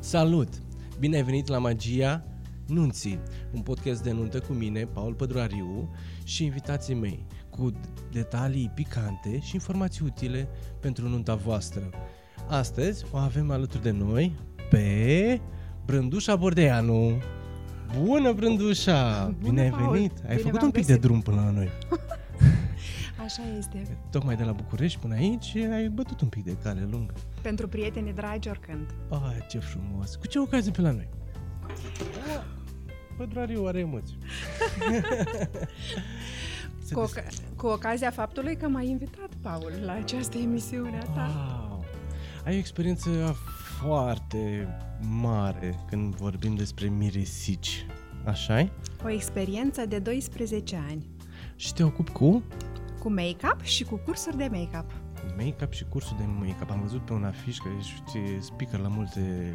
Salut! Bine ai venit la Magia Nunții, un podcast de nuntă cu mine, Paul Pădurariu, și invitații mei, cu detalii picante și informații utile pentru nunta voastră. Astăzi o avem alături de noi pe Brândușa Bordeanu. Bună, Brândușa! Bună, Bine ai Paul! venit! Ai Bine făcut v-am un pic găsit. de drum până la noi. Așa este. Tocmai de la București până aici ai bătut un pic de cale lungă. Pentru prietenii dragi oricând. Ah, ce frumos! Cu ce ocazie pe la noi? Pădurariu are emoții. Se Cu, des- oca- cu ocazia faptului că m-ai invitat, Paul, la această emisiune a ta. Wow. Ai o experiență foarte mare când vorbim despre miresici. așa O experiență de 12 ani. Și te ocupi cu Cu make-up și cu cursuri de make-up. make-up și cursul de make-up. Am văzut pe un afiș că ești speaker la multe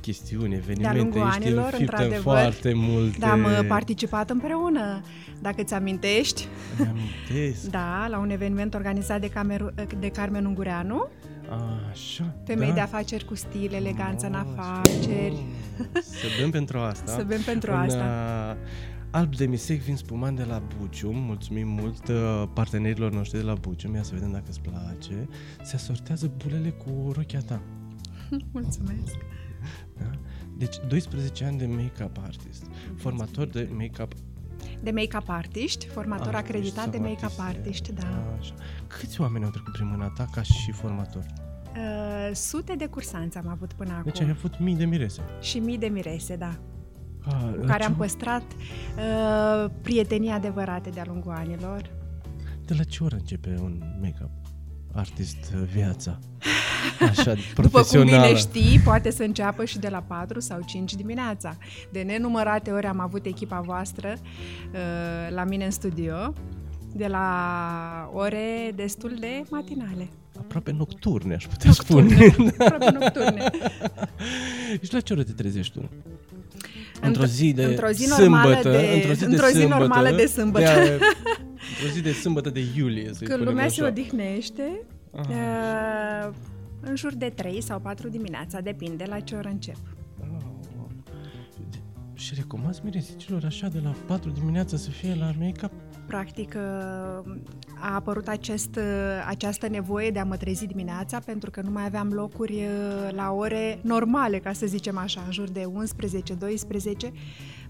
chestiuni, evenimente. lungul ești anilor, înfiptă în într-adevăr. foarte multe... Da, am participat împreună. Dacă ți amintești, Îmi amintesc. da, la un eveniment organizat de, Cameru- de Carmen Ungureanu, Așa, femei da. de afaceri cu stil, eleganță în Frumos, afaceri. frumos. Să bem pentru asta. Să bem pentru Un, asta. uh, alb de misec vin spumant de la Bucium. Mulțumim mult uh, partenerilor noștri de la Bucium. Ia să vedem dacă îți place. Se asortează bulele cu rochia ta. Mulțumesc. Da? Deci 12 ani de make-up artist. Formator de make-up De make-up artiști, formator artist acreditat de sau make-up artiste. artiști, da. Așa. Câți oameni au trecut prin mâna ta ca și formator? Uh, sute de cursanți am avut până acum. Deci ai avut mii de mirese. Și mii de mirese, da. Ah, Cu la care ce- am păstrat uh, prietenii adevărate de-a lungul anilor. De la ce oră începe un make-up artist uh, viața? Așa, După cum profesională. bine știi, poate să înceapă și de la 4 sau 5 dimineața. De nenumărate ori am avut echipa voastră uh, la mine în studio, de la ore destul de matinale. Aproape nocturne, aș putea spune. Aproape nocturne. și la ce oră te trezești tu? Într-o zi de într-o zi normală sâmbătă, de- într-o zi, într-o de zi sâmbătă, normală de sâmbătă. De, într-o zi de sâmbătă de iulie, să Când lumea se odihnește, uh, în jur de 3 sau 4 dimineața, depinde la ce oră încep. Și recomanzi miresicilor așa de la 4 dimineața să fie la make-up? Practic, uh, a apărut acest, uh, această nevoie de a mă trezi dimineața pentru că nu mai aveam locuri uh, la ore normale, ca să zicem așa, în jur de 11-12.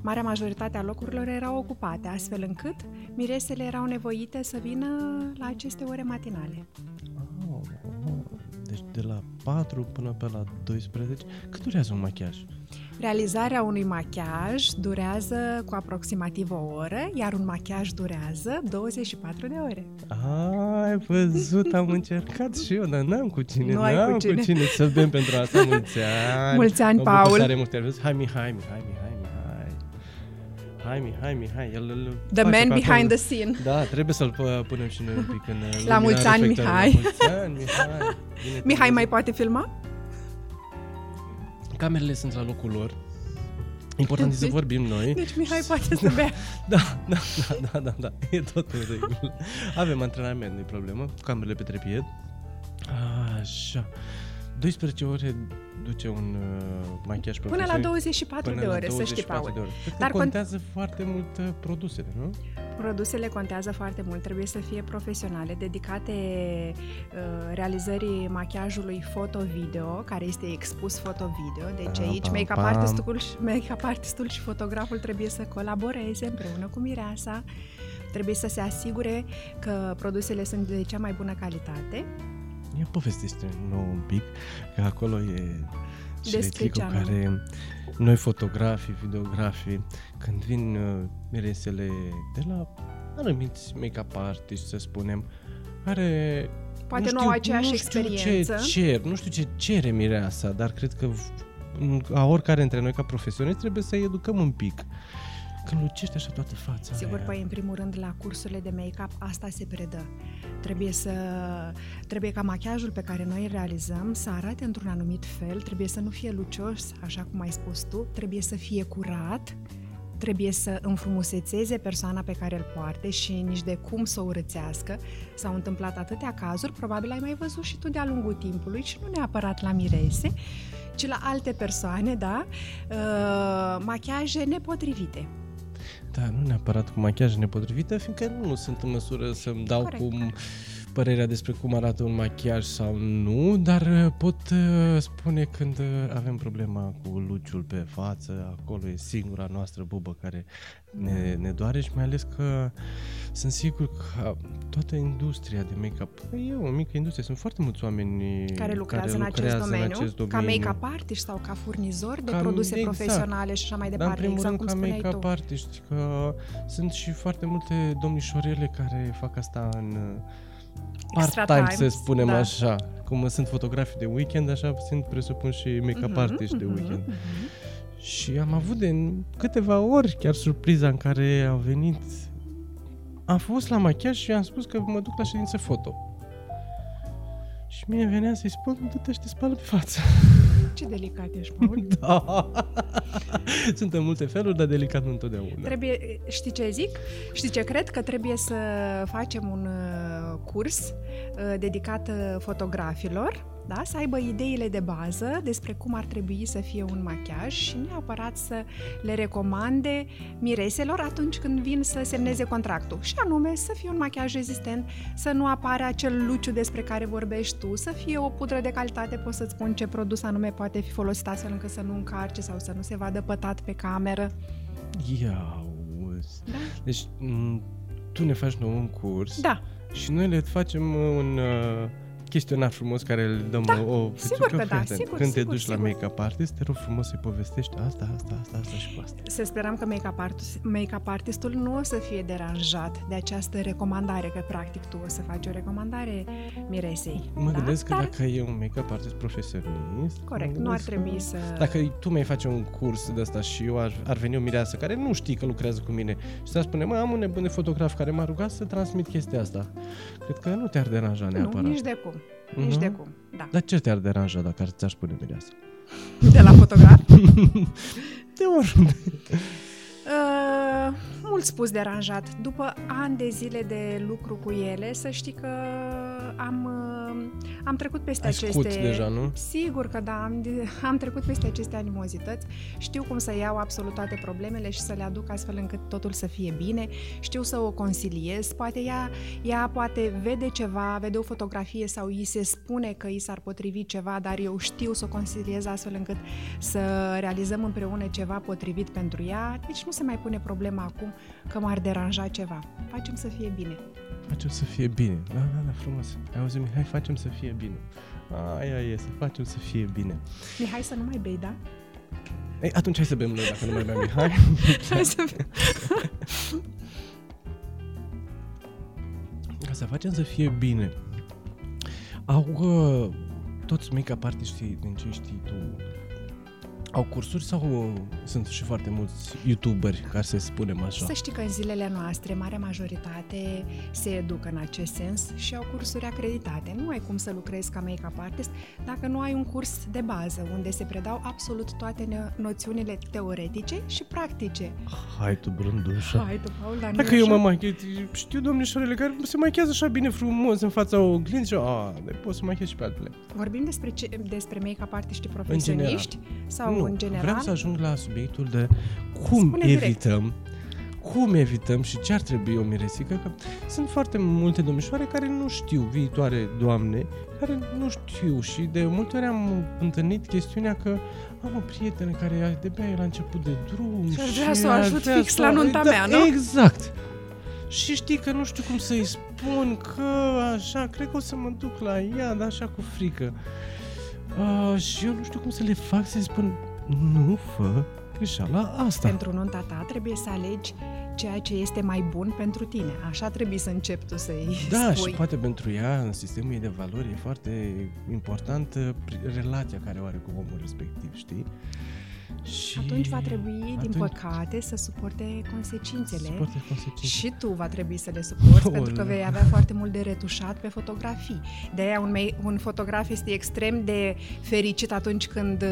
Marea majoritate a locurilor erau ocupate, astfel încât miresele erau nevoite să vină la aceste ore matinale. Oh, oh. Deci de la 4 până pe la 12. Cât durează un machiaj? Realizarea unui machiaj durează cu aproximativ o oră, iar un machiaj durează 24 de ore. Ai văzut, am încercat și eu, dar n-am cu cine, Nu ai n-am cu cine. cine să bem pentru asta. Mulți ani! Mulți ani, Mă bucur Paul. tare mult, te-am văzut. Hai, Mihai, Mihai, Mihai, Mihai. Hai, Mihai, Mihai. El, îl The face man pe behind acolo. the scene. Da, trebuie să-l pă- punem și noi un pic în uh, La lumina mulți ani, reflectoarelor. Mihai. La mulți ani, Mihai. Bine te-am Mihai mai văzut. poate filma? Camerele sunt la locul lor. Important e să vorbim noi. Deci Mihai poate să bea. Da, da, da, da, da, da. E tot în regulă. Avem antrenament, nu-i problemă. Cu camerele pe trepied. Așa. 12 ore duce un uh, machiaj Până profesional. la 24 de la ore, să știi, 24 Paul. de ore. Cred Dar că cont- contează foarte mult uh, produsele, nu? Produsele contează foarte mult, trebuie să fie profesionale, dedicate uh, realizării machiajului foto-video, care este expus foto-video. Deci Pam, aici pam, make-up pam. artistul, și- make-up artistul și fotograful trebuie să colaboreze împreună cu mireasa. Trebuie să se asigure că produsele sunt de cea mai bună calitate. Ia povestește nou un pic, că acolo e și Despre retricul ce anume? care noi fotografii, videografii, când vin uh, miresele de la anumiți make-up artiști, să spunem, care Poate nu, au aceeași nu știu experiență. ce cer, nu știu ce cere mireasa, dar cred că v- a oricare dintre noi ca profesioniști trebuie să-i educăm un pic. Când lucește așa toată fața Sigur, aia. păi în primul rând la cursurile de make-up asta se predă. Trebuie să trebuie ca machiajul pe care noi îl realizăm să arate într-un anumit fel, trebuie să nu fie lucios, așa cum ai spus tu, trebuie să fie curat, trebuie să înfrumusețeze persoana pe care îl poarte și nici de cum să o urățească. S-au întâmplat atâtea cazuri, probabil ai mai văzut și tu de-a lungul timpului și nu neapărat la mirese, ci la alte persoane, da, uh, machiaje nepotrivite. Da, nu neapărat cu machiaje nepotrivite, fiindcă nu sunt în măsură să-mi dau Corect. cum părerea despre cum arată un machiaj sau nu, dar uh, pot uh, spune când uh, avem problema cu luciul pe față, acolo e singura noastră bubă care ne, ne doare și mai ales că sunt sigur că toată industria de make-up, e o mică industrie, sunt foarte mulți oameni care lucrează, care în, acest lucrează domeniu, în acest ca domeniu. make-up artist sau ca furnizor de Cam produse exact. profesionale și așa mai Dar în departe, primul exact rând cum ca spuneai make-up tu. artist, că sunt și foarte multe domnișorele care fac asta în uh, Extra part-time, time, să spunem da. așa. Cum sunt fotografi de weekend, așa sunt presupun și make-up Mhm, artist de mhm, weekend. mhm. Și am avut de câteva ori chiar surpriza în care au venit am fost la machiaj și am spus că mă duc la ședință foto. Și mie venea să-i spun, du-te și te spală pe față. Ce delicat ești, Paul. Da. Sunt în multe feluri, dar delicat nu întotdeauna. Trebuie, știi ce zic? Știi ce cred? Că trebuie să facem un uh, curs uh, dedicat uh, fotografilor, da? să aibă ideile de bază despre cum ar trebui să fie un machiaj și neapărat să le recomande mireselor atunci când vin să semneze contractul. Și anume să fie un machiaj rezistent, să nu apare acel luciu despre care vorbești tu, să fie o pudră de calitate, pot să-ți spun ce produs anume poate fi folosit astfel încât să nu încarce sau să nu se vadă pătat pe cameră. Ia uzi. Da? Deci, m, tu ne faci nou un curs Da, și noi le facem uh, un uh, chestionar frumos care îl dăm Da, o... o sigur fii că da, atent. sigur, Când te sigur, duci la sigur. make-up artist, te rog frumos să-i povestești asta, asta, asta, asta și cu asta. să sperăm că make-up, artist, make-up artistul nu o să fie deranjat de această recomandare, că practic tu o să faci o recomandare miresei. Mă da? gândesc că Dar, dacă e un make-up artist profesionist... Corect, mă nu ar gândesc trebui că- să... Dacă tu mi-ai face un curs de asta și eu ar, ar veni o mireasă care nu știi că lucrează cu mine și să spune, mă, am un nebun de fotograf care m-a rugat să transmit chestia asta. Cred că nu te-ar deranja neapărat. Nu, nici de cum. Nici Mhm. de cum, da. Dar ce te-ar deranja dacă ar ți-ar spune mireasă? De la fotograf? De oriunde. Uh, mult spus deranjat. După ani de zile de lucru cu ele, să știi că am, uh, am trecut peste Ai aceste... scut deja, nu? Sigur că da, am, am trecut peste aceste animozități, știu cum să iau absolut toate problemele și să le aduc astfel încât totul să fie bine, știu să o conciliez, poate ea, ea poate vede ceva, vede o fotografie sau îi se spune că îi s-ar potrivi ceva, dar eu știu să o conciliez astfel încât să realizăm împreună ceva potrivit pentru ea, deci nu se mai pune problema acum că m-ar deranja ceva. Facem să fie bine. Facem să fie bine. Da, da, da, frumos. Ai auzit, Mihai, facem să fie bine. Aia e, să facem să fie bine. Mihai, să nu mai bei, da? Ei, atunci hai să bem noi, dacă nu mai bea Mihai. Hai să... Ca să facem să fie bine. Au uh, toți make-up artiștii, din ce știi tu, au cursuri sau uh, sunt și foarte mulți youtuberi, ca să spunem așa? Să știi că în zilele noastre, marea majoritate se educă în acest sens și au cursuri acreditate. Nu ai cum să lucrezi ca make-up artist dacă nu ai un curs de bază, unde se predau absolut toate ne- noțiunile teoretice și practice. Hai tu, brândușa. Hai tu, Paul, dar nu Dacă e eu așa? mă machez, știu domnișoarele care se machează așa bine frumos în fața oglinzii și a, de pot să machez și pe altele. Vorbim despre, ce, despre make-up artiști profesioniști sau nu, în general? vreau să ajung la subiectul de cum Spune direct. evităm cum evităm și ce ar trebui o miresică, că sunt foarte multe domnișoare care nu știu, viitoare doamne, care nu știu și de multe ori am întâlnit chestiunea că am o prietenă care de-abia e la început de drum Și ar vrea să o ar ajut vrea fix să- la nunta da, mea, nu? Exact. Și știi că nu știu cum să-i spun că așa, cred că o să mă duc la ea, dar așa cu frică. Uh, și eu nu știu cum să le fac să-i spun nu fă greșeala asta. Pentru nunta ta trebuie să alegi ceea ce este mai bun pentru tine. Așa trebuie să începi tu să-i Da, spui. și poate pentru ea, în sistemul ei de valori, e foarte important uh, pri- relația care o are cu omul respectiv, știi? Și Atunci va trebui, din atunci- păcate, să suporte consecințele. Suporte consecințe. Și tu va trebui să le suporți Aoleu. pentru că vei avea foarte mult de retușat pe fotografii. De aia un, mei- un fotograf este extrem de fericit atunci când uh,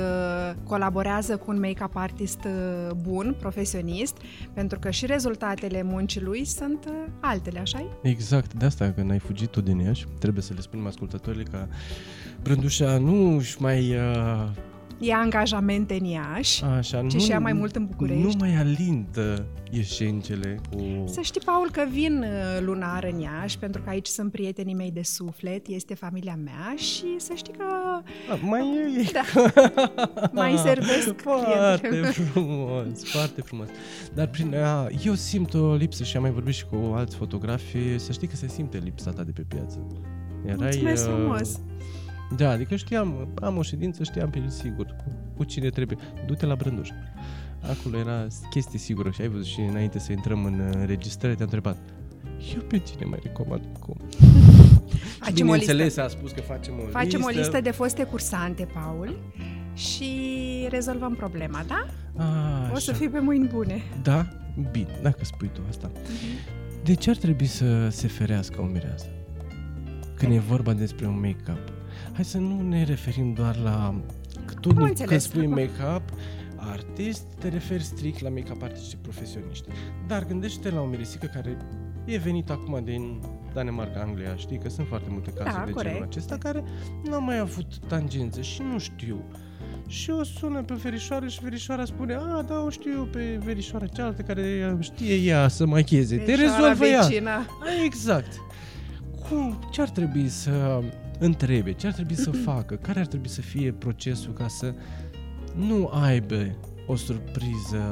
colaborează cu un make-up artist uh, bun, profesionist, pentru că și rezultatele muncii lui sunt uh, altele, așa Exact, de asta când ai fugit tu din Iași, trebuie să le spunem ascultătorii că Brândușa nu își mai uh, Ia angajamente în Iași. așa, Ce nu, și ia mai mult în București. Nu mai alintă ieșencele cu... Să știi, Paul, că vin uh, lunar în Iași, pentru că aici sunt prietenii mei de suflet, este familia mea și să știi că A, mai e... Da. mai servesc Foarte clientele. frumos, foarte frumos. Dar prin, a, eu simt o lipsă și am mai vorbit și cu alți fotografi, să știi că se simte lipsa ta de pe piață. Mulțumesc uh, frumos! Da, adică știam, am o ședință, știam pe sigur cu, cu cine trebuie. Du-te la Brânduș. Acolo era chestie sigură și ai văzut și înainte să intrăm în uh, înregistrare te-am întrebat eu pe cine mai recomand cum? Facem o listă. Bineînțeles, a spus că facem o Facem listă. o listă de foste cursante, Paul, și rezolvăm problema, da? A, O să așa. fii pe mâini bune. Da? Bine, dacă spui tu asta. De ce ar trebui să se ferească o mireasă? Când e vorba despre un make-up. Hai să nu ne referim doar la... Că tu Am nu, înțeles. când spui make-up artist, te referi strict la make-up artiști profesioniști. Dar gândește la o miresică care e venit acum din Danemarca, Anglia, știi că sunt foarte multe cazuri Da, de corect. genul acesta care nu au mai avut tangență și nu știu. Și o sună pe verișoară și verișoara spune A, da, o știu eu pe verișoara cealaltă care știe ea să machieze. Te Verișoara rezolvă ea. vecina. A, Exact. Cum, ce ar trebui să întrebe, ce ar trebui să facă, care ar trebui să fie procesul ca să nu aibă o surpriză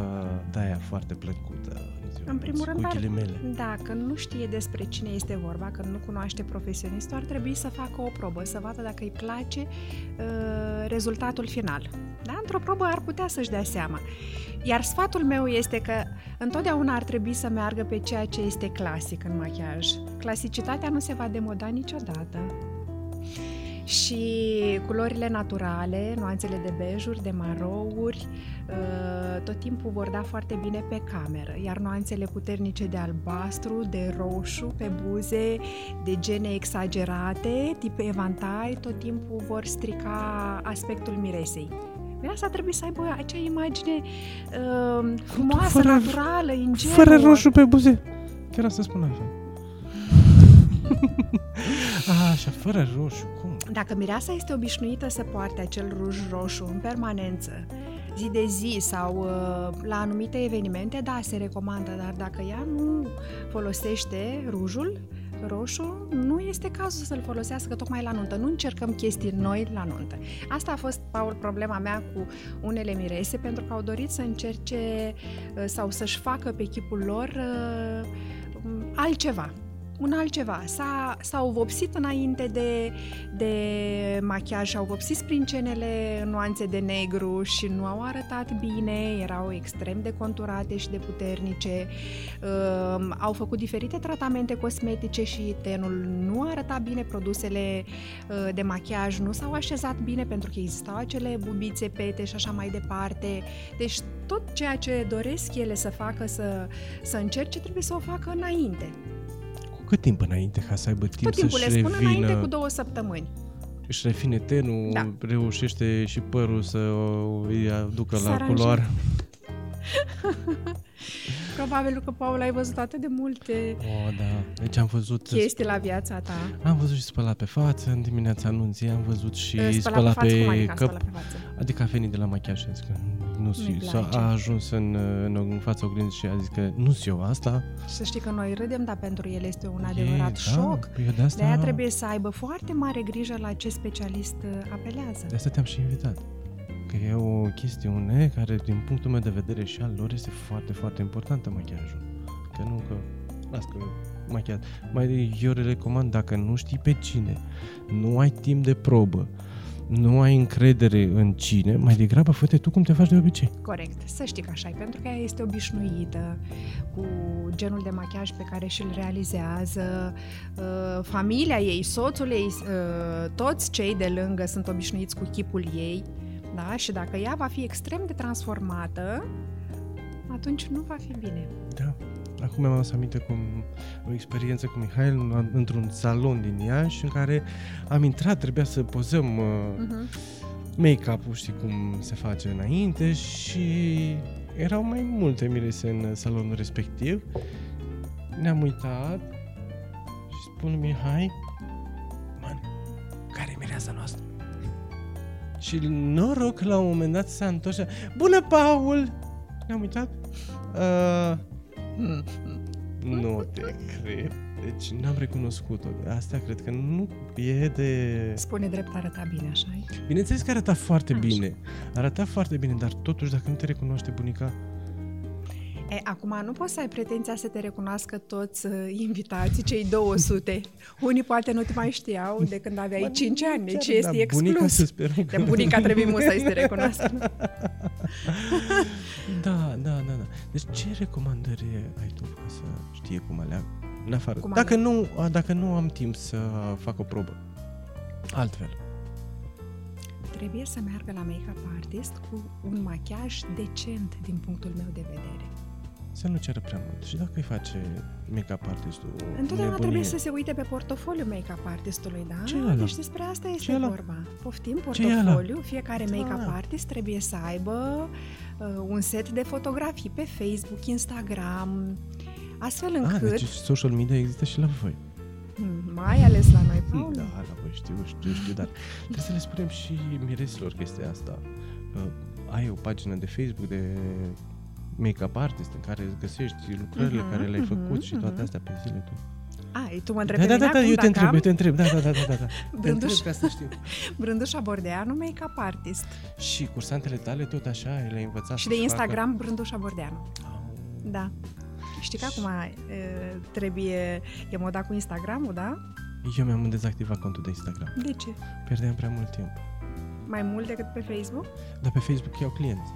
de aia foarte plăcută. în ziua În primul nopții, rând, cu ar- ghilimele. Dacă nu știe despre cine este vorba, că nu cunoaște profesionistul, ar trebui să facă o probă, să vadă dacă îi place uh, rezultatul final. Da? Într-o probă ar putea să-și dea seama. Iar sfatul meu este că întotdeauna ar trebui să meargă pe ceea ce este clasic în machiaj. Clasicitatea nu se va demoda niciodată. Și culorile naturale, nuanțele de bejuri, de marouri, uh, tot timpul vor da foarte bine pe cameră, iar nuanțele puternice de albastru, de roșu, pe buze, de gene exagerate, tip evantai, tot timpul vor strica aspectul miresei. Mireasa trebuie să aibă acea imagine uh, frumoasă, Fără- naturală, ingenuă. Fără roșu pe buze. Chiar asta spun așa. A, așa, fără roșu, cum? Dacă mireasa este obișnuită să poarte acel ruj roșu în permanență, zi de zi sau uh, la anumite evenimente, da, se recomandă, dar dacă ea nu folosește rujul roșu, nu este cazul să-l folosească tocmai la nuntă. Nu încercăm chestii noi la nuntă. Asta a fost, Paul, problema mea cu unele mirese, pentru că au dorit să încerce uh, sau să-și facă pe chipul lor uh, um, altceva un altceva. S-a, s-au vopsit înainte de, de machiaj, au vopsit sprincenele în nuanțe de negru și nu au arătat bine, erau extrem de conturate și de puternice, uh, au făcut diferite tratamente cosmetice și tenul nu arăta bine, produsele uh, de machiaj nu s-au așezat bine pentru că existau acele bubițe, pete și așa mai departe. Deci tot ceea ce doresc ele să facă, să, să încerce, trebuie să o facă înainte. Cu cât timp înainte ca să aibă timp Tot timpul le să-și spun înainte revină, cu două săptămâni. își refine tenul, Da. reușește și părul să o îi aducă Să la aranjeze. culoare. Probabil că, Paul, ai văzut atât de multe O, da. Deci am văzut chestii la viața ta. Am văzut și spălat pe față în dimineața anunții, am văzut și Spălat spălat pe față, cum pe adică cap. spălat pe față? Adică a venit de la machiaj și a zis că nu Nu-i știu, sau place. a ajuns în, în, în fața oglinzii și a zis că nu eu asta. Și să știi că noi râdem, dar pentru el este un E, adevărat da, șoc. păi eu de asta, De aia trebuie să aibă foarte mare grijă la ce specialist uh, apelează. de asta te-am și invitat. Că e o chestiune care, din punctul meu de vedere și al lor, este foarte, foarte importantă machiajul. Că nu că, las că machiat. Mai eu le recomand, dacă nu știi pe cine, nu ai timp de probă, nu ai încredere în cine, mai degrabă fă tu cum te faci de obicei. Corect, să știi că așa e, pentru că ea este obișnuită cu genul de machiaj pe care și-l realizează, uh, familia ei, soțul ei, uh, toți cei de lângă sunt obișnuiți cu chipul ei, Da? Și dacă ea va fi extrem de transformată, atunci nu va fi bine. Da. Acum mi-am adus aminte cum o experiență cu Mihail într-un salon din Iași în care am intrat, trebuia să pozăm uh, uh-huh. make-up-ul, știi cum se face înainte și erau mai multe mirese în salonul respectiv. Ne-am uitat și spun Mihai, man, care e mireasa noastră? Și noroc la un moment dat s-a întors Bună, Paul! Ne-am uitat. Uh, nu te cred. Deci n-am recunoscut-o. Asta cred că nu e de... Spune drept, arăta bine, așa Bineînțeles că arăta foarte așa. bine. Arăta foarte bine, dar totuși dacă nu te recunoaște bunica, E, acum nu poți să ai pretenția să te recunoască toți uh, invitații, cei 200. Unii poate nu te mai știau de când aveai Bă, 5 ani, deci este da, exclus. Bunica să sperăm că... De bunica trebuie mult să te recunoască. da, da, da, da. Deci ce recomandări ai tu ca să știe cum alea? În afară. Cum dacă, nu, dacă nu am timp să fac o probă. Altfel trebuie să meargă la make-up artist cu un machiaj decent din punctul meu de vedere să nu ceră prea mult. Și dacă îi face make-up artistul Întotdeauna nebunie... trebuie să se uite pe portofoliu make-up artistului, da? Ce deci despre asta este Ce vorba. Poftim portofoliu, fiecare da. make-up artist trebuie să aibă uh, un set de fotografii pe Facebook, Instagram, astfel ah, încât... Ah, deci social media există și la voi. Hmm, mai ales la noi, Paul. Da, la voi știu, știu, știu, dar trebuie să le spunem și miresilor chestia asta. Uh, ai o pagină de Facebook de make-up artist în care găsești lucrările uh-huh, care le-ai uh-huh, făcut uh-huh. și toate astea pe zile tu. A, tu mă întrebi da, da, da, da, eu te întreb, am... eu te întreb, da, da, da, da, da. Brânduș, te întreb ca să știu. Brândușa Bordeanu, make-up artist. Și cursantele tale tot așa, le-ai învățat Și de Instagram, facă... Brândușa Bordeanu. Oh. Da. Știi că acum trebuie, e moda cu Instagramul, da? Eu mi-am dezactivat contul de Instagram. De ce? Pierdeam prea mult timp. Mai mult decât pe Facebook? Dar pe Facebook iau clienți.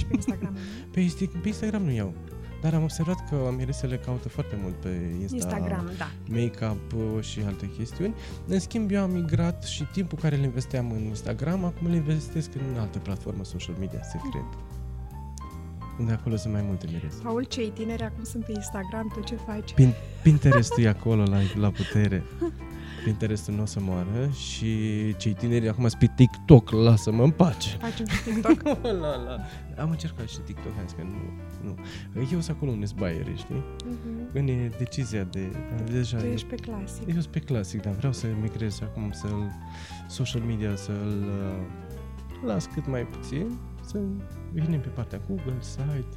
Și pe Instagram? pe, pe Instagram nu iau. Dar am observat că miresele caută foarte mult pe Insta, Instagram, da. make-up uh, și alte chestiuni. În schimb, eu am migrat și timpul care îl investeam în Instagram, acum îl investesc în altă platformă social media, secret. Unde acolo sunt mai multe mirese. Paul, cei tineri acum sunt pe Instagram, tu ce faci? Pin- Pinterest-ul e acolo la, la putere. Pinterestul nu o să moară și cei tineri acum sunt pe TikTok, lasă-mă în pace. Facem și TikTok? la, la. Am încercat și TikTok, am zis că nu, nu. Eu sunt acolo un zbaiere, știi? Uh-huh. Când e decizia de... Deja tu ești pe clasic. Eu sunt pe clasic, dar vreau să migrez acum, să-l... Social media, să-l uh, las cât mai puțin, să venim pe partea Google, site,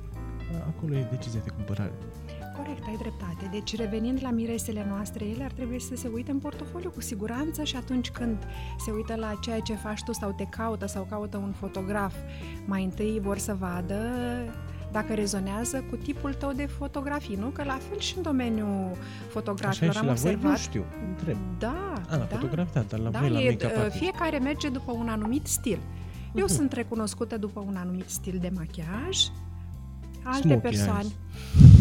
acolo e decizia de cumpărare. Corect, ai dreptate. Deci, revenind la miresele noastre, ele ar trebui să se uite în portofoliu cu siguranță și atunci când se uită la ceea ce faci tu sau te caută sau caută un fotograf, mai întâi vor să vadă dacă rezonează cu tipul tău de fotografii, nu? Că la fel și în domeniul fotografilor am observat. Voi? Nu știu, întreb. Da, A, la da. fotograf, da, dar la da, voi, la e, make Fiecare merge după un anumit stil. Eu uh-huh. sunt recunoscută după un anumit stil de machiaj, alte Smoky persoane. Eyes.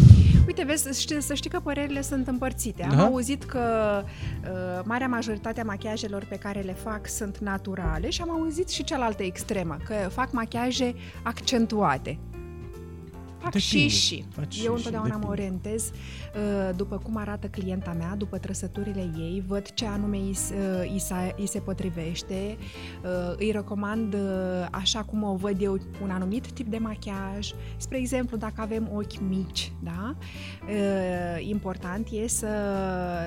Uite, vezi, știi, să știi că părerile sunt împărțite. Am da? auzit că uh, marea majoritate a machiajelor pe care le fac sunt naturale și am auzit și cealaltă extremă, că fac machiaje accentuate fac și și. Faci Eu întotdeauna mă orientez uh, după cum arată clienta mea, după trăsăturile ei, văd ce anume îi, uh, îi, se, îi se potrivește, uh, îi recomand așa cum o văd eu un anumit tip de machiaj. Spre exemplu, dacă avem ochi mici, da? important e să,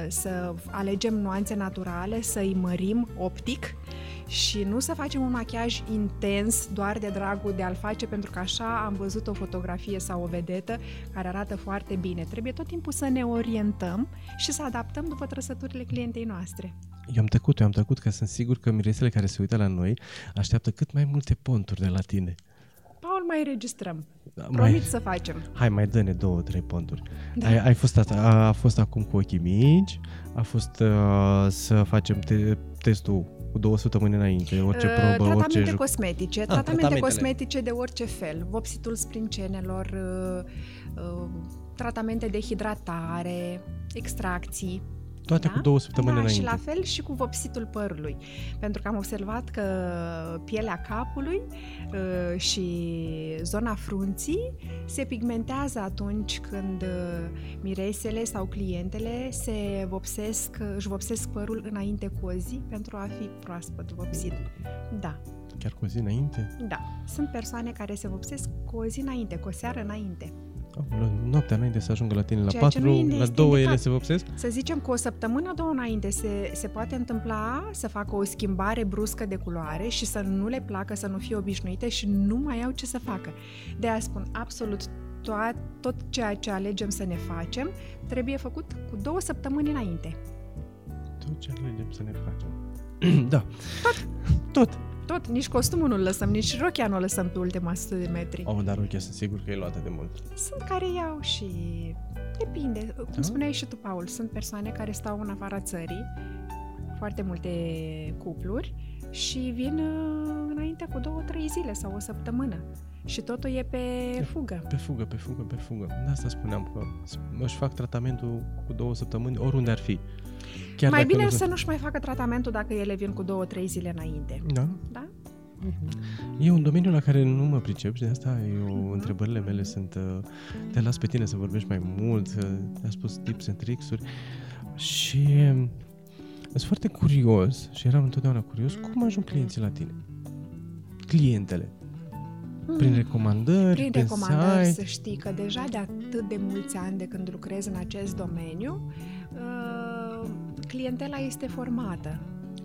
să alegem nuanțe naturale, să îi mărim optic și nu să facem un machiaj intens doar de dragul de a-l face pentru că așa am văzut o fotografie sau o vedetă care arată foarte bine. Trebuie tot timpul să ne orientăm și să adaptăm după trăsăturile clientei noastre. Eu am tăcut, eu am tăcut că sunt sigur că miresele care se uită la noi așteaptă cât mai multe ponturi de la tine. Paul, mai registrăm. Da, Promit mai, să facem. Hai, mai dă-ne două, trei ponturi. Da. Ai, ai fost a, a, a fost acum cu ochii mici, a fost uh, să facem te, testul cu două săptămâni înainte, orice uh, probă, tratamente orice... Tratamente cosmetice, ah, tratamente cosmetice de orice fel, vopsitul sprincenelor, uh, uh, tratamente de hidratare, extracții, Toate cu două săptămâni da, înainte. și la fel și cu vopsitul părului. Pentru că am observat că pielea capului uh, și zona frunții se pigmentează atunci când uh, miresele sau clientele se vopsesc, uh, își vopsesc părul înainte cu o zi pentru a fi proaspăt vopsit. Da, Chiar cu o zi înainte? da. Sunt persoane care se vopsesc cu o zi înainte, cu o seară înainte. Aoleu, noaptea înainte să ajungă la tine la Ceea ce nu 4, este la 2 indicat. ele se vopsesc? Să zicem că o săptămână, două înainte se, se poate întâmpla să facă o schimbare bruscă de culoare și să nu le placă, să nu fie obișnuite și nu mai au ce să facă. De aia spun, absolut tot, tot ceea ce alegem să ne facem trebuie făcut cu două săptămâni înainte. Tot ce alegem să ne facem. da. Tot. Tot. Tot, nici costumul nu-l lăsăm, nici rochia nu o lăsăm pe ultima 100 de metri. Oh, dar rochia sunt sigur că e luată de mult. Sunt care iau și depinde. Cum Da? spuneai și tu, Paul, sunt persoane care stau în afara țării, foarte multe cupluri și vin uh, înainte cu două, trei zile sau o săptămână. Și totul e pe fugă. Pe fugă, pe fugă, pe fugă. De asta spuneam că își fac tratamentul cu două săptămâni oriunde ar fi. Chiar mai dacă bine nu să nu-și mai facă tratamentul dacă ele vin cu două, trei zile înainte. Da? Da? E un domeniu la care nu mă pricep și de asta eu, Mhm. întrebările mele sunt uh, te las pe tine să vorbești mai mult, uh, te-a spus tips and tricks-uri și um, sunt foarte curios și eram întotdeauna curios cum ajung clienții la tine. Clientele. Prin recomandări, Prin pe recomandări site. să știi că deja de atât de mulți ani de când lucrez în acest domeniu, uh, clientela este formată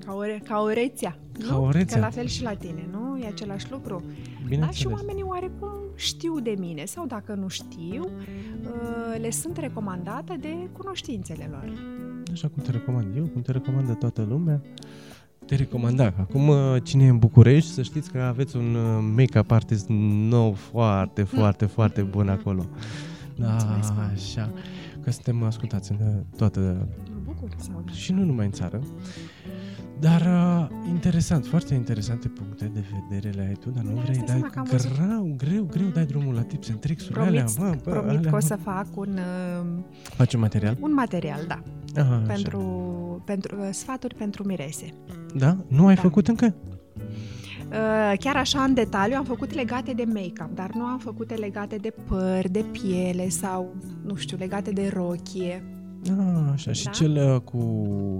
ca o, re- ca o rețea. Ca nu? o rețea. Că la fel și la tine, nu? E același lucru. Da? Și Bineînțeles. oamenii oarecum știu de mine sau dacă nu știu, uh, le sunt recomandate de cunoștințele lor. Așa cum te recomand eu, cum te recomandă toată lumea. Te recomanda. Acum, uh, cine e în București, să știți că aveți un uh, make-up artist nou foarte, foarte, foarte bun acolo. Da, Mulțumesc, mă. așa. Că suntem ascultați în uh, toată... Mă bucur să aud. Și nu numai în țară. Dar uh, interesant, foarte interesante puncte de vedere le ai tu, dar nu Da, vrei, îți dai dai seama că am văzut. greu, greu, greu dai drumul la tips and tricks-uri Promit, alea, mă, bă, promit alea, că o mă. să fac un, uh, Faci un material? un material, da, Aha, așa. pentru, pentru uh, sfaturi pentru mirese. Da? Nu ai Da. făcut încă? Uh, Chiar așa, în detaliu, am făcut legate de make-up, dar nu am făcute legate de păr, de piele sau, nu știu, legate de rochie. Ah, așa. Și Da. cel uh, cu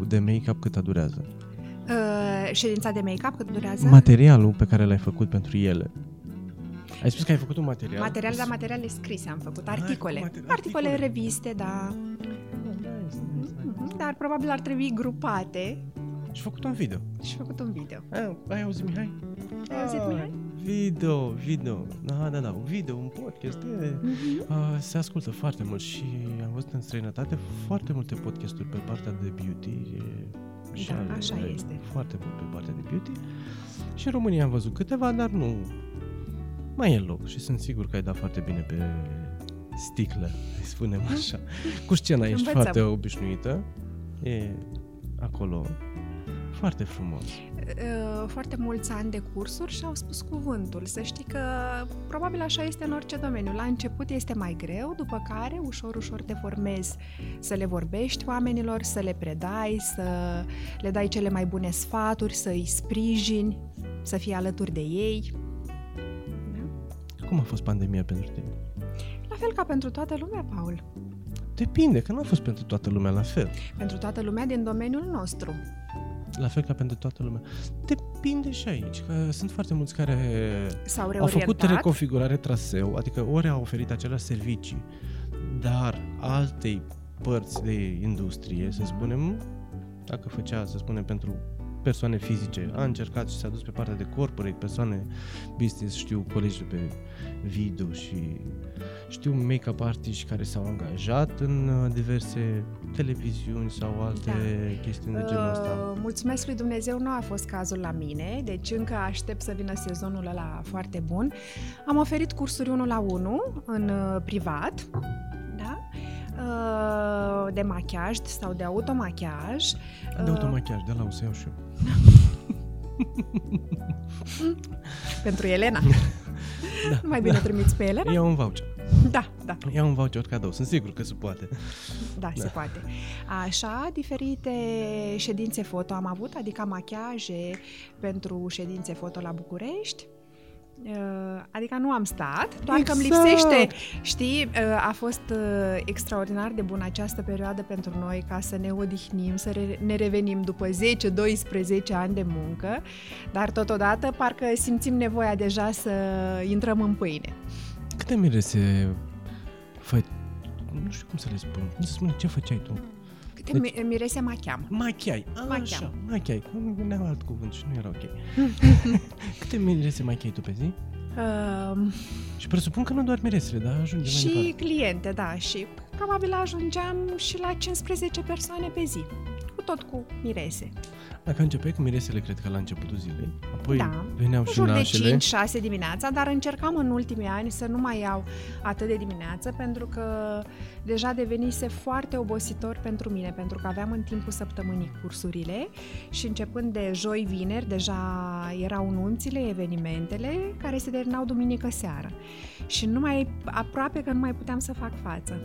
de make-up cât durează? Uh, ședința de make-up cât durează? Materialul pe care l-ai făcut pentru ele. Ai spus că ai făcut un material? Materiale, dar materiale scrise am făcut, ai articole. făcut materi- articole, articole. reviste, da. Mhm, Dar probabil ar trebui grupate Și făcut un video. și făcut un video. A, ai auzit, Mihai? Ai auzit, Ah, Mihai? Video, video. Da, da, da, un video, un podcast. E, Mhm. uh, se ascultă foarte mult și am văzut în străinătate foarte multe podcasturi pe partea de beauty. E, și Da, ale- așa ale- este. Foarte mult pe partea de beauty. Și în România am văzut câteva, dar nu mai e loc și sunt sigur că ai dat foarte bine pe sticlă, îi spunem așa. Cu scena ești Învățăm. foarte obișnuită. E acolo foarte frumos. Uh, foarte mulți ani de cursuri și au spus cuvântul. Să știi că probabil așa este în orice domeniu. La început este mai greu, după care ușor, ușor te formezi să le vorbești oamenilor, să le predai, să le dai cele mai bune sfaturi, să îi sprijini, să fii alături de ei. Da? Cum a fost pandemia pentru tine? La fel ca pentru toată lumea, Paul. Depinde, că nu a fost pentru toată lumea la fel. Pentru toată lumea din domeniul nostru. La fel ca pentru toată lumea. Depinde și aici, că sunt foarte mulți care S-au au reorientat. făcut reconfigurare traseu, adică ori au oferit aceleași servicii, dar altei părți de industrie, să spunem, dacă făcea, să spunem, pentru persoane fizice, a încercat și s-a dus pe partea de corporate, persoane business, știu colegi de pe video și știu make-up artiști care s-au angajat în uh, diverse televiziuni sau alte Da. chestiuni de genul ăsta. Uh, mulțumesc lui Dumnezeu, nu a fost cazul la mine, deci încă aștept să vină sezonul ăla foarte bun. Am oferit cursuri 1 la 1 în uh, privat, da? Uh, de machiaj sau de automachiaj. De automachiaj, de la o să iau și eu. Pentru Elena. Da, Mai bine trimiți pe Elena. Iau un voucher. Da, da. Ia un voucher cadou, sunt sigur că se poate. Da, da, se poate. Așa, diferite ședințe foto am avut, adică machiaje pentru ședințe foto la București. Uh, adică nu am stat, doar exact. că îmi Exact. lipsește, știi, uh, a fost uh, extraordinar de bună această perioadă pentru noi ca să ne odihnim, să re- ne revenim după 10-12 ani de muncă, dar totodată parcă simțim nevoia deja să intrăm în pâine. Câte mirese fă... Nu știu cum să le spun. Cum să spun ce făceai tu? Câte deci... mirese machiam. Machiai. A, Machiam. Așa, machiai. Nu gândeam alt cuvânt și nu era ok. Câte mirese machiai tu pe zi? Uh, Și presupun că nu doar miresele, dar ajunge mai și departe. cliente, da, și probabil ajungeam și la 15 persoane pe zi, cu tot cu mirese. Dacă începeai cu miresele, cred că la începutul zilei, apoi Da. veneau În și jur de nașele. 5-6 dimineața, dar încercam în ultimii ani să nu mai iau atât de dimineață, pentru că deja devenise foarte obositor pentru mine, pentru că aveam în timpul săptămânii cursurile și începând de joi, vineri, deja erau nunțile, evenimentele, care se terminau duminică seară. Și nu mai, aproape că nu mai puteam să fac față.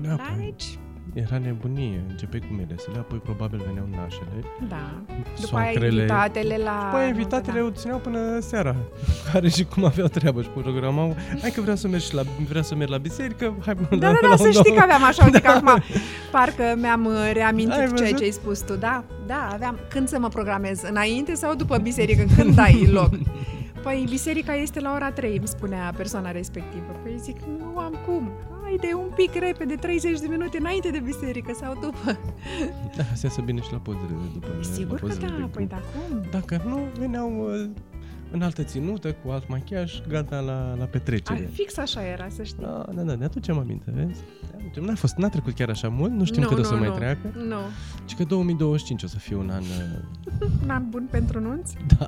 Da, Da, păi, deci, era nebunie. Începeai cu miresele, apoi probabil veneau nașele. da. După aia soacrele. invitatele la... Păi invitatele da. o țineau până seara. Care și cum aveau treabă și programau. Hai că vreau să merg și la, vreau să merg la biserică. Hai până Da, la, da, la da, să un știi domn. că aveam așa, uite că acum parcă mi-am uh, Ai reamintit ceea văzut? ce ai spus tu. Da, da, aveam. Când să mă programez? Înainte sau după biserică? Când ai loc? Păi biserica este la ora 3, îmi spunea persoana respectivă. Păi zic, nu am cum. Haide, un pic repede, 30 de minute înainte de biserică sau după. Da, astea să bine și la pozele de după. Sigur la că pozele de da, grup. păi da, cum? Dacă nu, veneau uh, în altă ținută, cu alt machiaj, gata la, la A, petrecere. fix așa era, să știi. Da, da, da, ne aducem aminte, vezi? Ne aducem. N-a, fost, n-a trecut chiar așa mult, nu știm Nu, cât o nu, să mai nu. treacă. Nu, Și că 2025 o să fie un an... uh, un an bun pentru nunți. Da.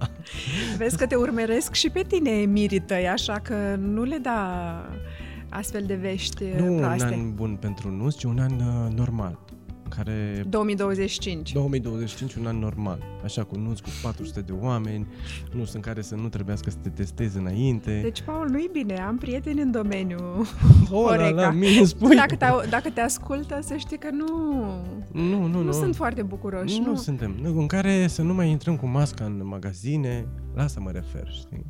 Vezi că te urmăresc și pe tine, mirii tăi, așa că nu le da astfel de vești Nu un proaste. an bun pentru nus, ci un an uh, normal. Care 2025. 2025 un an normal, așa cu nus cu 400 de oameni, nus în care să nu trebuiască să te testezi înainte. Deci, Paul, nu-i bine, am prieteni în domeniu. oh, la, Horeca. la, mie îmi spui. Dacă te, dacă te ascultă, să știi că nu, Nu, nu, nu, nu. sunt foarte bucuroși. nu, nu suntem. Nu, În care să nu mai intrăm cu masca în magazine, la asta mă refer, știi?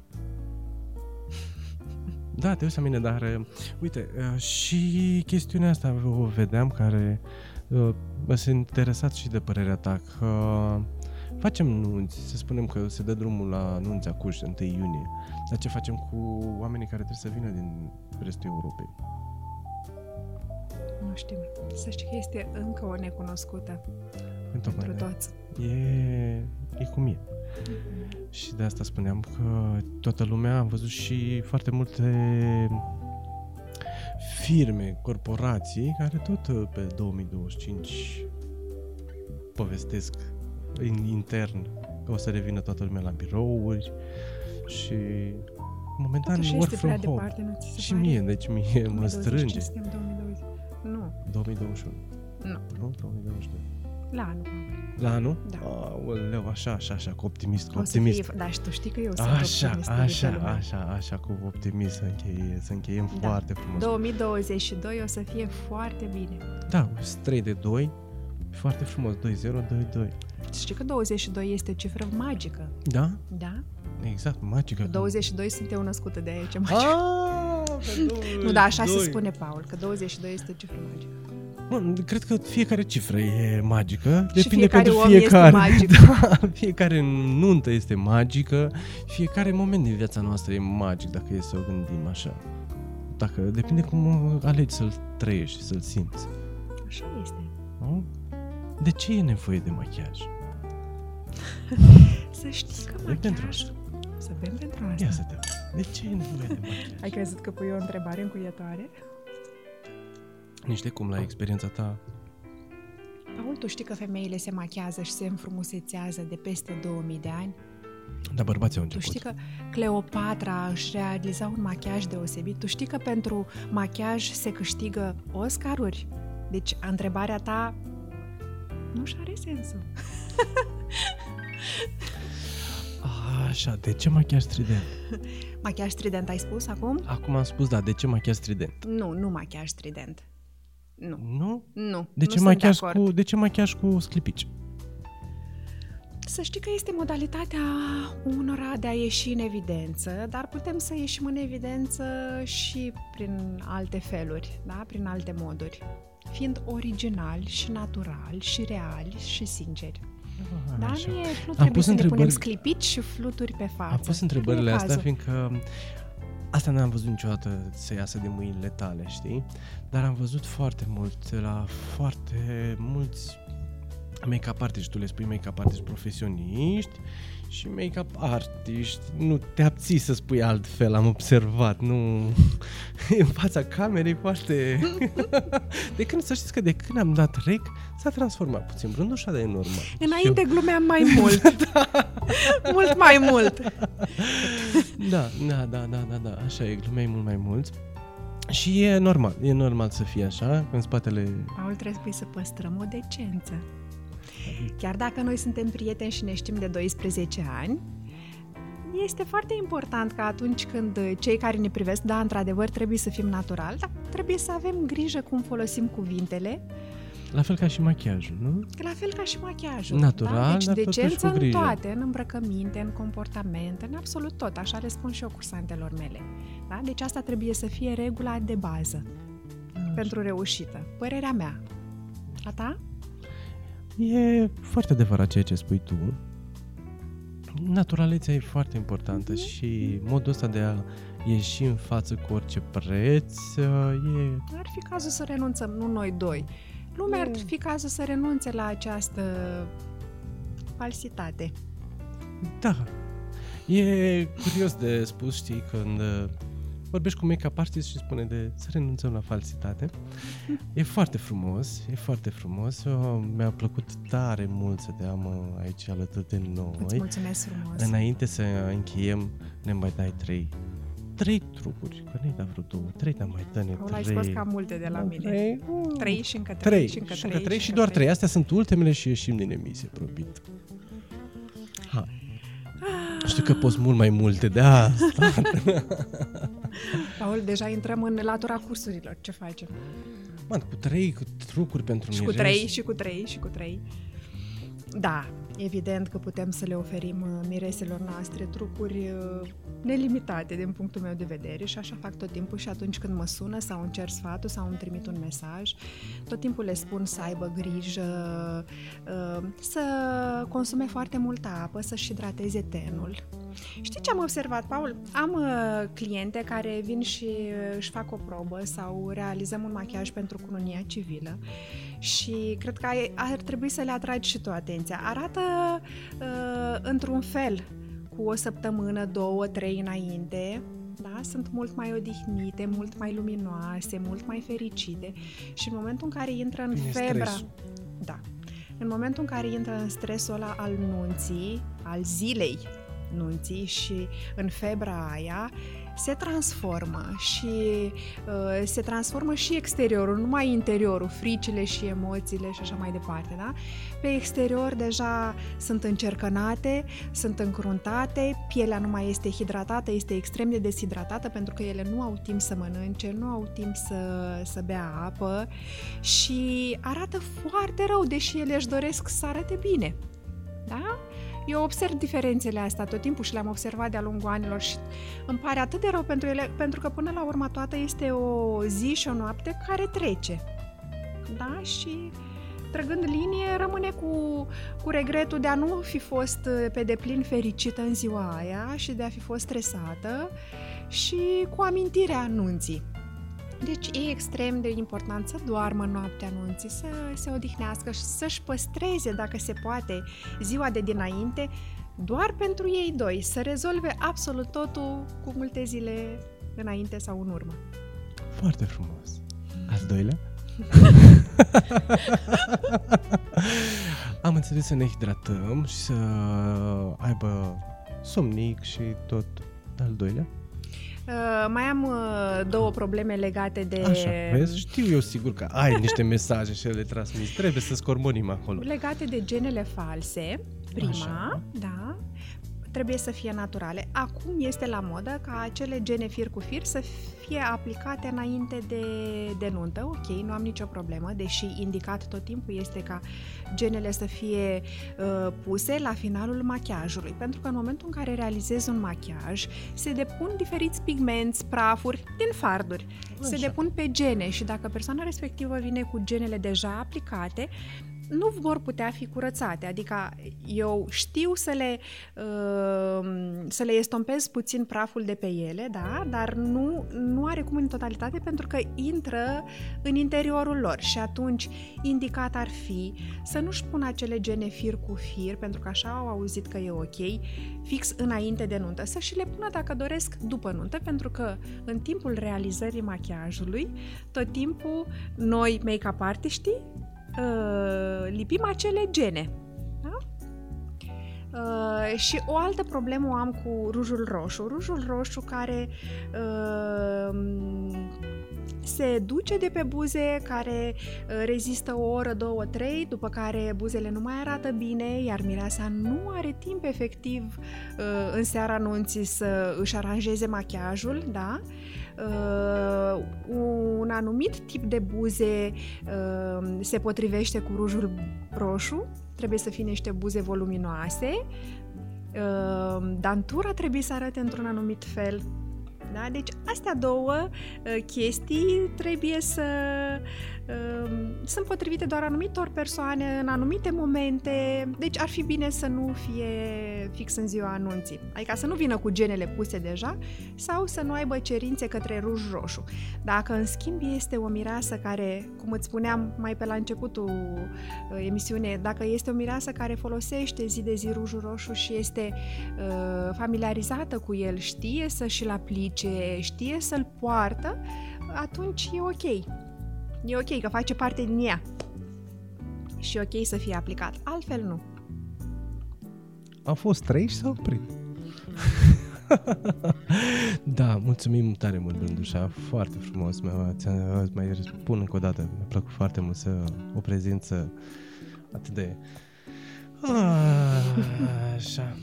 Da, te uiți la mine, dar uh, uite, uh, și chestiunea asta o vedeam care uh, mă sunt interesat și de părerea ta că facem nunți, să spunem că se dă drumul la nunți acuși 1 iunie, dar ce facem cu oamenii care trebuie să vină din restul Europei? Nu știm. Să știi că este încă o necunoscută Întocmai pentru de- toți. E, e cum e. Și de asta spuneam că toată lumea, am văzut și foarte multe firme, corporații, care tot uh, pe 2025 povestesc în intern că o să revină toată lumea la birouri și momentan Totuși work este from prea home. departe, nu ți se Și pare? mie, deci mie mă 2025 strânge. suntem 2020. Nu, 2021. nu, Nu? 2022. La anul. Paul. La anul? Da. Aoleu, așa, așa, așa, cu optimist, cu O să optimist. fie, da, și tu știi că eu sunt Așa, optimistă, așa, uite, lumea. așa, așa, cu optimism să, încheie, să încheiem Da. foarte frumos. 2022 o să fie foarte bine. Da, 3 de 2, foarte frumos, 2-0, 2-2. Știi că 22 este o cifră magică, Da? da? Exact, magică. 22 sunt eu născută, de aici magică. Ah, pe Nu, da, așa se 22. spune, Paul, că 22 este o cifră magică. Mă, cred că fiecare cifră e magică. Și Depinde fiecare pentru om fiecare. este magic. Da, fiecare nuntă este magică, fiecare moment din viața noastră e magic dacă e să o gândim așa. Dacă depinde cum alegi să-l trăiești și să-l simți. Așa este. Nu? De ce e nevoie de machiaj? Să știi că E pentru machiaj... Să bem pentru Ia asta. să te De ce e nevoie de machiaj? Ai crezut că pui o întrebare încuietoare? Niște cum la experiența ta Paul, tu știi că femeile se machează și se înfrumusețează de peste 2000 de ani? Dar bărbații au Tu început. știi că Cleopatra își realiza un machiaj deosebit? Tu știi că pentru machiaj se câștigă Oscaruri? Deci, întrebarea ta nu și are sensul. Așa, de ce machiaj strident? Machiaj strident ai spus acum? Acum am spus, da, de ce machiaj strident? Nu, nu machiaj strident. Nu. Nu? Nu. De nu ce, sunt machiaj de acord. cu, de ce machiaj cu sclipici? Să știi că este modalitatea unora de a ieși în evidență, dar putem să ieșim în evidență și prin alte feluri, da? prin alte moduri, fiind originali și naturali și reali și sinceri. Da, Așa. nu, e, nu Am trebuie pus să ne punem întrebări- sclipici și fluturi pe față. Am pus Nu întrebările e astea cazul. fiindcă asta n-am văzut niciodată să iasă de mâinile tale, știi? Dar am văzut foarte mult la foarte mulți make-up artiști, tu le spui make-up artiști profesioniști și make-up artiști, nu te abții să spui altfel, am observat, nu în fața camerei foarte... de când, să știți că de când am dat rec, s-a transformat puțin brândușa, dar e normal. Înainte glumeam mai mult. mult mai mult. Da, da, da, da, da, da, așa e, glumeai mult mai mult. Și e normal, e normal să fie așa, în spatele... Paul trebuie să păstrăm o decență. Chiar dacă noi suntem prieteni și ne știm de 12 ani, este foarte important că atunci când cei care ne privesc, da, într-adevăr, trebuie să fim naturali, dar trebuie să avem grijă cum folosim cuvintele, La fel ca și machiajul, nu? la fel ca și machiajul. Natural, da? Deci dar totuși decență cu în grijă. toate, în îmbrăcăminte, în comportament, în absolut tot. Așa le spun și eu cursantelor mele. Da? Deci asta trebuie să fie regula de bază pentru reușită. Părerea mea. A ta? E foarte adevărat ceea ce spui tu. Naturalețea e foarte importantă Mhm. și modul ăsta de a ieși în față cu orice preț e... Ar fi cazul să renunțăm, nu noi doi. Lumea ar Nu. fi cazul să renunțe la această falsitate. Da. E curios de spus, știi, când uh, vorbești cu make-up artist și spune de să renunțăm la falsitate. E foarte frumos, e foarte frumos. Uh, Mi-a plăcut tare mult să te am uh, aici alături de Îți noi. mulțumesc frumos. Înainte să încheiem, ne mai dai trei trei trucuri, că nu-i da vreo două, trei, dar mai dă-ne Paul, ai trei. scos cam multe de la mine. Trei, Trei și încă trei, trei, și încă și trei, încă trei și și încă doar trei. Astea sunt ultimele și ieșim din emisie, probit. Ha. Știu că poți mult mai multe de asta. Paul, deja intrăm în latura cursurilor. Ce facem? Man, cu trei cu trucuri pentru Și cu mireș. trei, și cu trei, și cu trei. Da, evident că putem să le oferim uh, mireselor noastre trucuri uh, nelimitate din punctul meu de vedere și așa fac tot timpul și atunci când mă sună sau îmi cer sfatul sau îmi trimit un mesaj, tot timpul le spun să aibă grijă, uh, să consume foarte multă apă, să-și hidrateze tenul. Știi ce am observat, Paul? Am uh, cliente care vin și uh, își fac o probă sau realizăm un machiaj pentru cununia civilă și cred că ai- ar trebui să le atragi și tu atenția. Arată uh, într-un fel cu o săptămână, două, trei înainte, da? sunt mult mai odihnite, mult mai luminoase, mult mai fericite și în momentul în care intră în Vine febra... stresul. Da. În momentul în care intră în stresul ăla al nunții, al zilei nunții și în febra aia, se transformă și uh, se transformă și exteriorul, nu numai interiorul, fricile și emoțiile și așa mai departe, da? Pe exterior deja sunt încercănate, sunt încruntate, pielea nu mai este hidratată, este extrem de deshidratată pentru că ele nu au timp să mănânce, nu au timp să, să bea apă și arată foarte rău, deși ele își doresc să arate bine. Da? Eu observ diferențele astea tot timpul și le-am observat de-a lungul anilor și îmi pare atât de rău pentru ele, pentru că până la urmă toată este o zi și o noapte care trece. Da? Și trăgând linie, rămâne cu, cu regretul de a nu fi fost uh, pe deplin fericită în ziua aia și de a fi fost stresată și cu amintirea anunții. Deci e extrem de important să doarmă noaptea anunții, să se odihnească și să-și păstreze, dacă se poate, ziua de dinainte, doar pentru ei doi, să rezolve absolut totul cu multe zile înainte sau în urmă. Foarte frumos. Al doilea? Am înțeles să ne hidratăm și să aibă somnic și tot. Al doilea? Uh, mai am uh, două probleme legate de... Așa, vezi? Știu eu sigur că ai niște mesaje și le transmiți. Trebuie să scormonim acolo. Legate de genele false, prima, Așa. da. Trebuie să fie naturale. Acum este la modă ca acele gene fir cu fir să fie aplicate înainte de, de nuntă. Ok, nu am nicio problemă, deși indicat tot timpul este ca genele să fie uh, puse la finalul machiajului, pentru că în momentul în care realizezi un machiaj, se depun diferiți pigmenți, prafuri din farduri. Așa. Se depun pe gene și dacă persoana respectivă vine cu genele deja aplicate, nu vor putea fi curățate. Adică eu știu să le, uh, să le estompez puțin praful de pe ele, da? dar nu, nu are cum în totalitate pentru că intră în interiorul lor și atunci indicat ar fi să nu-și pună acele gene fir cu fir, pentru că așa au auzit că e ok, fix înainte de nuntă, să și le pună dacă doresc după nuntă, pentru că în timpul realizării machiajului, tot timpul noi make-up artiștii uh, lipim acele gene. Da? Uh, și o altă problemă o am cu rujul roșu. Rujul roșu care uh, se duce de pe buze, care uh, rezistă o oră, două, trei, după care buzele nu mai arată bine, iar mireasa nu are timp efectiv uh, în seara nunții să își aranjeze machiajul, da? Uh, un anumit tip de buze uh, se potrivește cu rujul roșu, trebuie să fie niște buze voluminoase, uh, dantura trebuie să arate într-un anumit fel, da? Deci astea două uh, chestii trebuie să uh, sunt potrivite doar anumitor persoane în anumite momente, deci ar fi bine să nu fie fix în ziua anunții. Adică să nu vină cu genele puse deja sau să nu aibă cerințe către ruj roșu. Dacă în schimb este o mireasă care, cum îți spuneam mai pe la începutul uh, emisiunii, dacă este o mireasă care folosește zi de zi rujul roșu și este uh, familiarizată cu el, știe să și-l aplice, știe să-l poartă, atunci e ok. E ok că face parte din ea. Și e ok să fie aplicat. Altfel nu. A fost trei și s-a oprit. da, mulțumim tare mult, Brândușa, foarte frumos. Mai, mai spun încă o dată, mi-a plăcut foarte mult să o prezență atât de... Așa,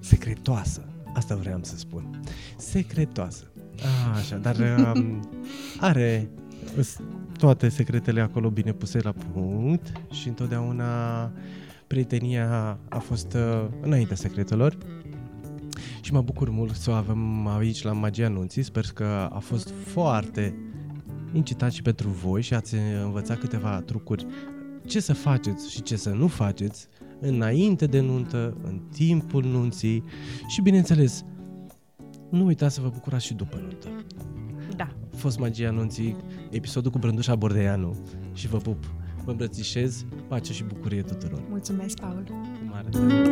secretoasă. Asta vreau să spun. Secretoasă. Așa, dar um, are toate secretele acolo bine puse la punct și întotdeauna prietenia a fost uh, înaintea secretelor și mă bucur mult să o avem aici la Magia Anunții. Sper că a fost foarte incitat și pentru voi și ați învățat câteva trucuri ce să faceți și ce să nu faceți înainte de nuntă, în timpul nunții și bineînțeles, nu uitați să vă bucurați și după nuntă. Da. A fost Magia Anunții, episodul cu Brândușa Bordeanu și vă pup vă îmbrățișez, pace și bucurie tuturor. Mulțumesc, Paul! Cu mare drag.